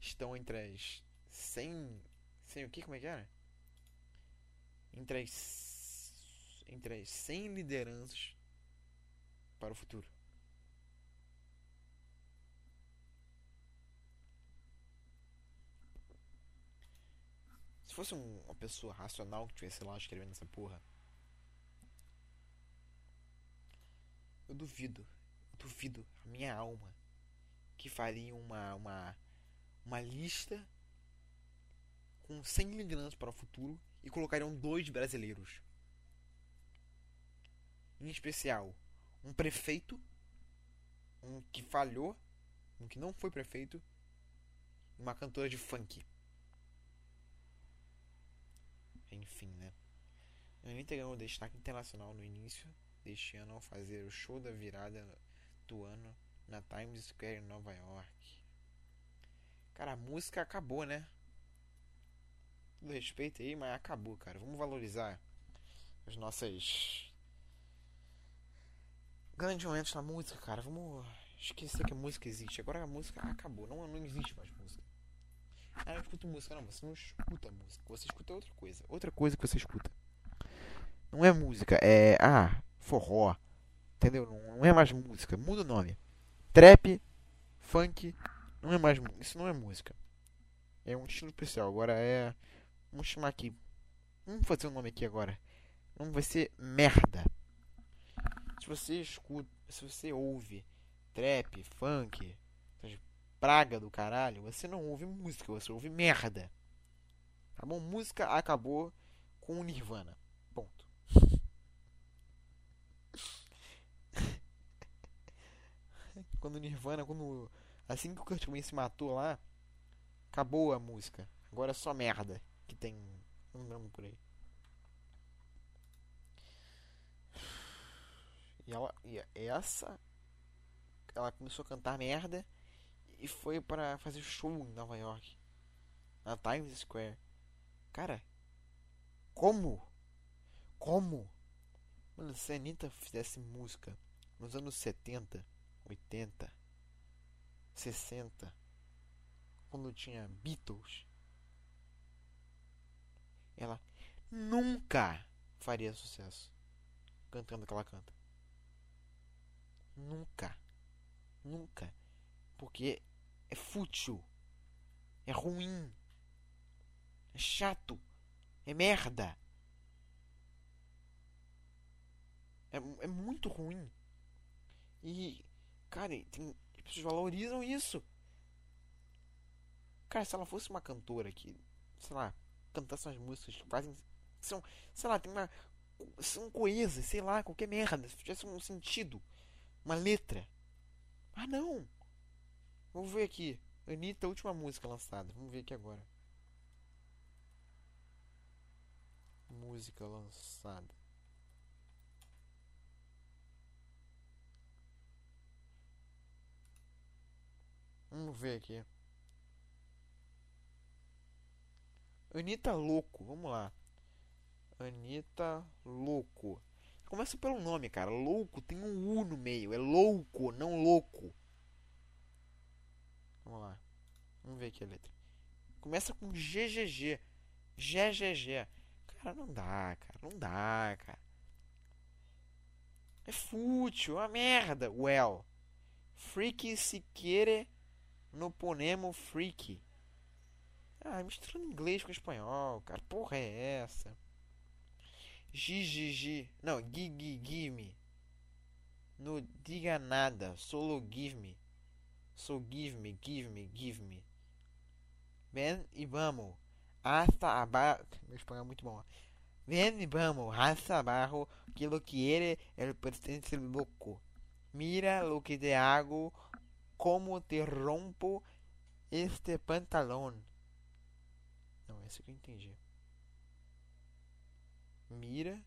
A: estão entre as 100, 100 o que, como é que era? Entre as, entre as 100 lideranças para o futuro. Se fosse um, uma pessoa racional que tivesse lá escrevendo essa porra, eu duvido, eu duvido a minha alma que faria uma, uma, uma lista com 100 lideranças para o futuro e colocariam dois brasileiros. Em especial, um prefeito, um que falhou, um que não foi prefeito, e uma cantora de funk. Enfim, né? A Anitta ganhou destaque internacional no início deste ano ao fazer o show da virada do ano na Times Square em Nova York. Cara, a música acabou, né? Todo respeito aí, mas acabou, cara. Vamos valorizar as nossas grandes momentos na música, cara. Vamos esquecer que a música existe. Agora a música acabou, não, não existe mais música. Ah, eu escuto música, não, você não escuta música, você escuta outra coisa. Outra coisa que você escuta. Não é música, é. Ah, forró. Entendeu? Não, não é mais música, muda o nome. Trap, funk, não é mais. Isso não é música. É um estilo especial. Agora é Vamos chamar aqui. Vamos fazer um nome aqui agora. O nome vai ser merda. Se você escuta, se você ouve trap, funk, praga do caralho, você não ouve música, você ouve merda. Tá bom? Música acabou com o Nirvana. Ponto. quando o Nirvana, quando assim que o Kurt Cobain se matou lá, acabou a música. Agora é só merda que tem um nome por aí. E ela e essa ela começou a cantar merda e foi para fazer show em Nova York. Na Times Square. Cara, como? Como? Mano, se a Anitta fizesse música nos anos 70, 80, 60, quando tinha Beatles, ela nunca faria sucesso cantando o que ela canta. Nunca. Nunca. Porque é fútil. É ruim. É chato. É merda. É, é muito ruim. E, cara, tem, as pessoas valorizam isso. Cara, se ela fosse uma cantora que, sei lá, cantar essas músicas que fazem. São, sei lá, tem uma. São coesas, sei lá, qualquer merda. Se tivesse um sentido. Uma letra. Ah, não! Vamos ver aqui. Anitta, última música lançada. Vamos ver aqui agora. Música lançada. Vamos ver aqui. Anitta Louco, vamos lá. Anitta Louco. Começa pelo nome, cara. Louco tem um U no meio. É louco, não louco. Vamos lá. Vamos ver aqui a letra. Começa com GGG. GGG. Cara, não dá, cara. Não dá, cara. É fútil, é uma merda. Well. Freak se querer no ponemo freak. Ah, misturando inglês com espanhol, cara. Porra é essa? GGG. Não, Gigi Gimme. No diga nada. Solo give me. So give me, give me, give me. Ven e vamos. Hasta abajo. Meu espanhol é muito bom. Ven y vamos. Hasta abajo. Que lo quiere el presidente loco. Mira lo que te hago. Como te rompo este pantalón. Esse que eu entendi. Mira.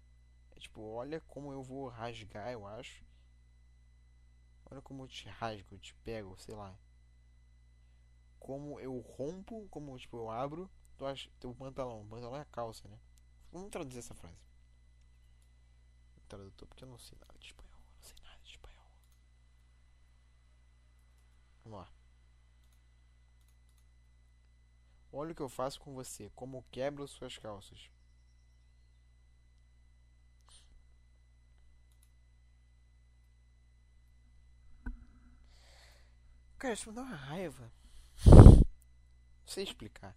A: É tipo, olha como eu vou rasgar, eu acho. Olha como eu te rasgo, eu te pego, sei lá. Como eu rompo, como tipo, eu abro teu, teu pantalão. O pantalão é a calça, né? Vamos traduzir essa frase. Tradutor, porque eu não sei nada de espanhol. Eu não sei nada de espanhol. Vamos lá. Olha o que eu faço com você. Como quebro suas calças. Cara, isso me dá uma raiva. Não sei explicar.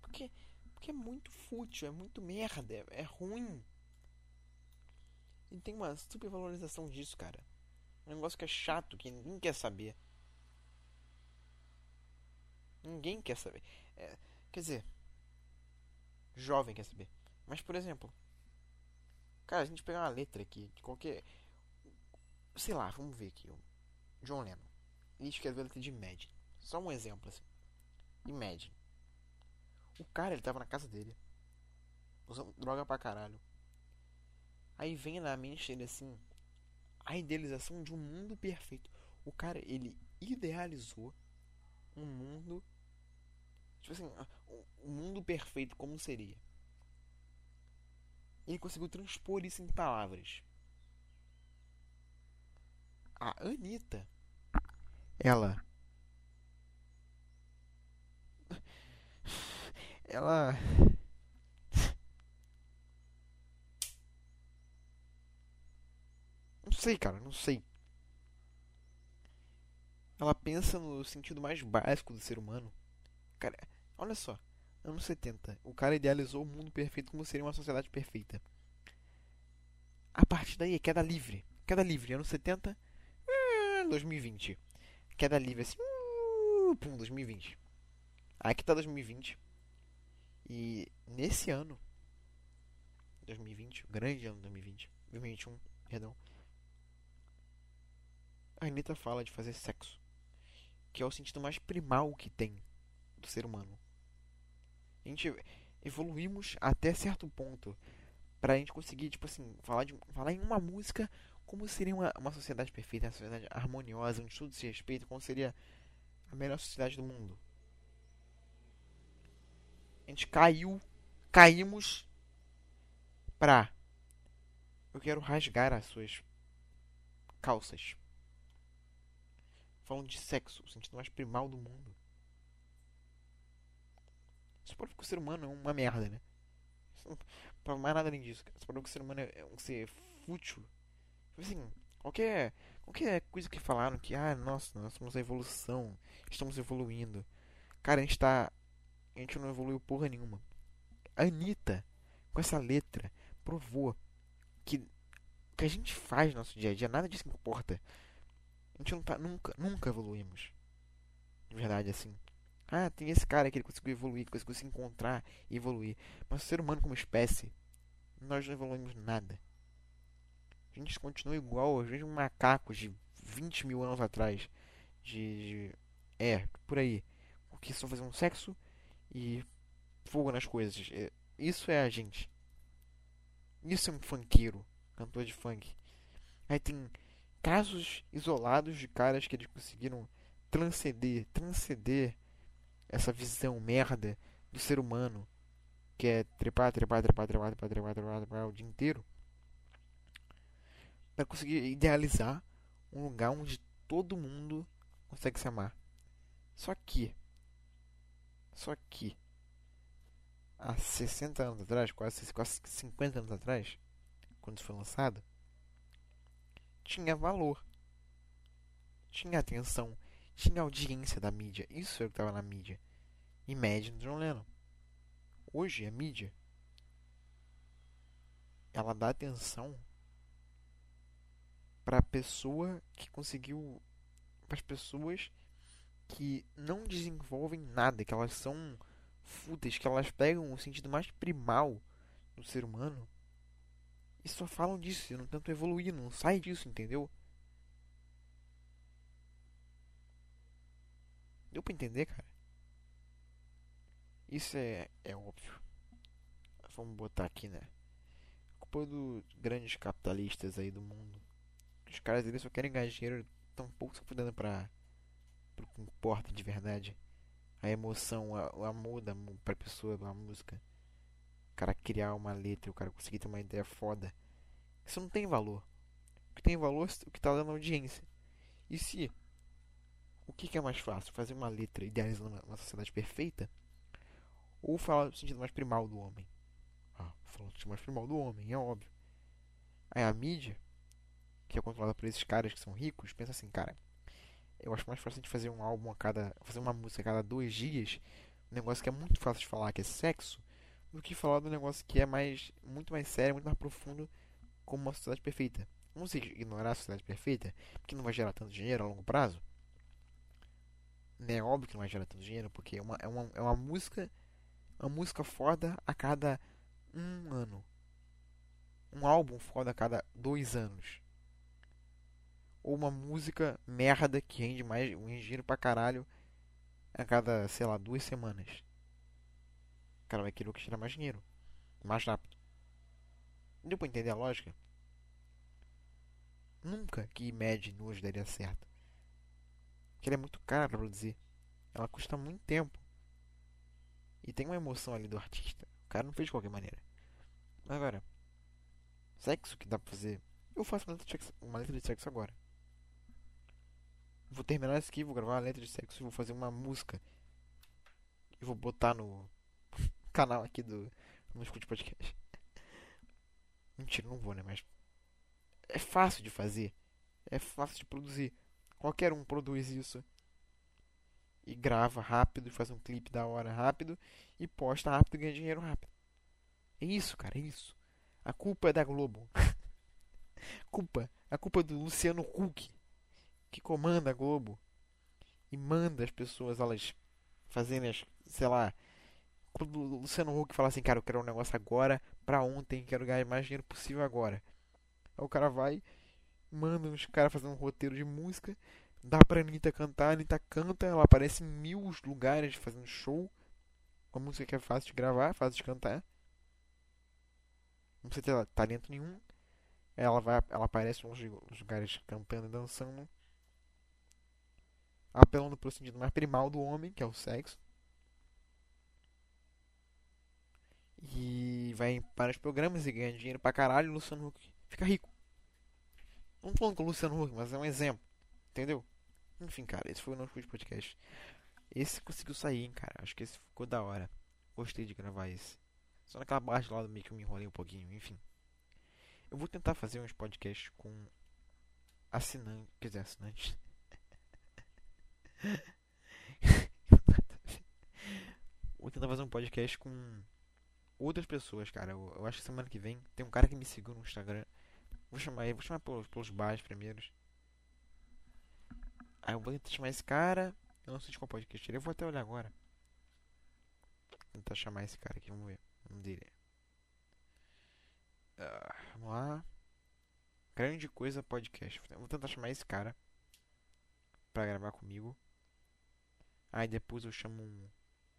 A: Porque, porque é muito fútil, é muito merda, é, é ruim. E tem uma supervalorização disso, cara. Um negócio que é chato, que ninguém quer saber. Ninguém quer saber. É, quer dizer, jovem quer saber. Mas, por exemplo, cara, a gente pegar uma letra aqui de qualquer. Sei lá, vamos ver aqui. John Lennon. Ele escreveu a letra de Imagine. Só um exemplo assim. Imagine. O cara, ele tava na casa dele. Usando droga pra caralho. Aí vem na mente dele assim. A idealização de um mundo perfeito. O cara, ele idealizou um mundo. Tipo assim, um mundo perfeito como seria. Ele conseguiu transpor isso em palavras. A Anitta, ela. Ela. Não sei, cara, não sei. Ela pensa no sentido mais básico do ser humano. Cara, olha só. Anos 70. O cara idealizou o mundo perfeito como seria uma sociedade perfeita. A partir daí é queda livre. Queda livre. Anos 70. 2020. Queda livre assim. Uh, pum, 2020. Aqui tá 2020. E nesse ano. 2020. O grande ano 2020. 2021, perdão. A Anitta fala de fazer sexo que é o sentido mais primal que tem do ser humano. A gente evoluímos até certo ponto para a gente conseguir, tipo assim, falar, de, falar em uma música como seria uma, uma sociedade perfeita, uma sociedade harmoniosa, onde tudo se respeita, como seria a melhor sociedade do mundo. A gente caiu, caímos pra eu quero rasgar as suas calças falando de sexo, o sentido mais primal do mundo. Isso prova que o ser humano é uma merda, né? Isso não prova mais nada além disso. Isso prova que o ser humano é um ser fútil. Tipo assim, qualquer, qualquer coisa que falaram que, ah, nossa, nós somos a evolução, estamos evoluindo. Cara, a gente tá. A gente não evoluiu porra nenhuma. A Anitta, com essa letra, provou que o que a gente faz no nosso dia a dia, nada disso importa. A gente não tá, nunca, nunca evoluímos. De verdade, assim. Ah, tem esse cara que ele conseguiu evoluir, conseguiu se encontrar e evoluir. Mas o ser humano como espécie, nós não evoluímos nada. A gente continua igual aos mesmos macacos de 20 mil anos atrás. De, de. É, por aí. Que só fazer um sexo e fogo nas coisas. É, isso é a gente. Isso é um funkeiro, cantor de funk. Aí tem casos isolados de caras que eles conseguiram transcender, transcender essa visão merda do ser humano que é trepar, trepar, trepar, trepar, trepar, trepar, trepar, trepar o dia inteiro para conseguir idealizar um lugar onde todo mundo consegue se amar. Só que só que há 60 anos atrás, quase, quase 50 anos atrás, quando isso foi lançado, tinha valor. Tinha atenção. Tinha audiência da mídia. Isso é o que estava na mídia. Imagine John Lennon. Hoje a mídia ela dá atenção para a pessoa que conseguiu para as pessoas que não desenvolvem nada, que elas são fúteis, que elas pegam o sentido mais primal do ser humano e só falam disso, não tentam evoluir, não sai disso, entendeu? Entender, cara? Isso é, é óbvio. Vamos botar aqui, né? Culpa dos grandes capitalistas aí do mundo. Os caras eles só querem ganhar dinheiro, tão pouco se fudendo pra pro que importa de verdade. A emoção, a, o amor pra pessoa, da música. O cara criar uma letra, o cara conseguir ter uma ideia foda. Isso não tem valor. O que tem valor é o que tá dando audiência. E se o que, que, é mais fácil? Fazer uma letra idealizando uma, uma, sociedade perfeita? Ou falar do sentido mais primal do homem? Ah, falar do sentido mais primal do homem, é óbvio. Aí a mídia, que é controlada por esses caras que são ricos, pensa assim, cara, eu acho mais fácil a gente fazer um álbum a cada. fazer uma música a cada dois dias, um negócio que é muito fácil de falar, que é sexo, do que falar do negócio que é mais. muito mais sério, muito mais profundo, como uma sociedade perfeita. Vamos ignorar a sociedade perfeita, porque não vai gerar tanto dinheiro a longo prazo. Né, é óbvio que não vai gerar tanto dinheiro, porque é uma, é uma, é uma música. Uma música foda a cada um ano. Um álbum foda a cada dois anos ou uma música merda que rende mais um dinheiro pra caralho a cada, sei lá, duas semanas. O cara vai querer o que tira mais dinheiro. Mais rápido. Deu pra entender a lógica? Nunca que Imagine hoje daria certo. Porque ela é muito cara pra produzir. Ela custa muito tempo. E tem uma emoção ali do artista. O cara não fez de qualquer maneira. Agora, sexo que dá pra fazer. Eu faço uma letra de sexo, uma letra de sexo agora. Vou terminar isso aqui, vou gravar uma letra de sexo e vou fazer uma música. E vou botar no canal aqui do No Escute Podcast. Mentira, não vou, né? Mas é fácil de fazer. É fácil de produzir. Qualquer um produz isso. E grava rápido, faz um clipe da hora rápido e posta rápido e ganha dinheiro rápido. É isso, cara, é isso. A culpa é da Globo. culpa, a culpa é do Luciano Huck que comanda a Globo e manda as pessoas elas fazerem as, sei lá, quando o Luciano Huck fala assim, cara, eu quero um negócio agora, pra ontem, quero ganhar mais dinheiro possível agora. Aí o cara vai, manda uns caras fazendo um roteiro de música, dá pra Anitta cantar, a Anitta canta, ela aparece em mil lugares fazendo show. Uma música que é fácil de gravar, fácil de cantar. Não precisa ter talento nenhum. Ela vai, ela aparece em uns lugares cantando e dançando apelando para o sentido mais primal do homem, que é o sexo. E vai para os programas e ganha dinheiro pra caralho. Luciano Huck fica rico. Não tô falando com o Luciano Huck, mas é um exemplo. Entendeu? Enfim, cara, esse foi o nosso podcast. Esse conseguiu sair, hein, cara. Acho que esse ficou da hora. Gostei de gravar esse. Só naquela parte lá do meio que eu me enrolei um pouquinho, enfim. Eu vou tentar fazer uns podcasts com assinantes. Quer dizer, assinantes. Vou tentar fazer um podcast com outras pessoas, cara. Eu, eu, acho que semana que vem tem um cara que me seguiu no Instagram. Vou chamar ele, vou chamar pelos, pelos bares primeiros. Aí eu vou tentar chamar esse cara. Eu não sei de qual podcast ele. Eu vou até olhar agora. Vou tentar chamar esse cara aqui, vamos ver. Vamos ver. Uh, vamos lá. Grande coisa podcast. vou tentar chamar esse cara pra gravar comigo. Aí depois eu chamo um,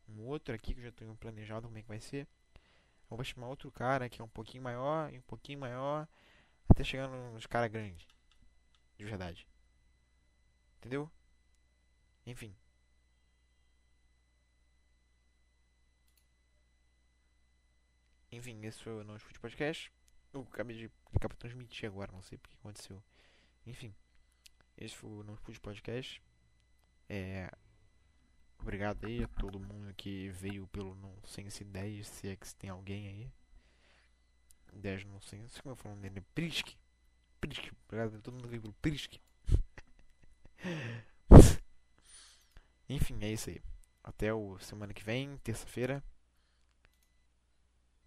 A: um outro aqui que eu já tenho planejado como é que vai ser. Eu vou chamar outro cara que é um pouquinho maior e um pouquinho maior. Até chegando nos caras grandes. De verdade. Entendeu? Enfim. Enfim, esse foi o Não Escute Podcast. Eu acabei de clicar pra transmitir agora, não sei porque aconteceu. Enfim, esse foi o Não Escute Podcast. É. Obrigado aí a todo mundo que veio pelo Não Sense 10, se é que tem alguém aí. 10 Não Sense, como eu falo dele? Prisk. Prisk, obrigado todo mundo veio pelo Prisk. Enfim, é isso aí. Até o semana que vem, terça-feira.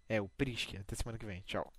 A: É, o Prisk. Até semana que vem. Tchau.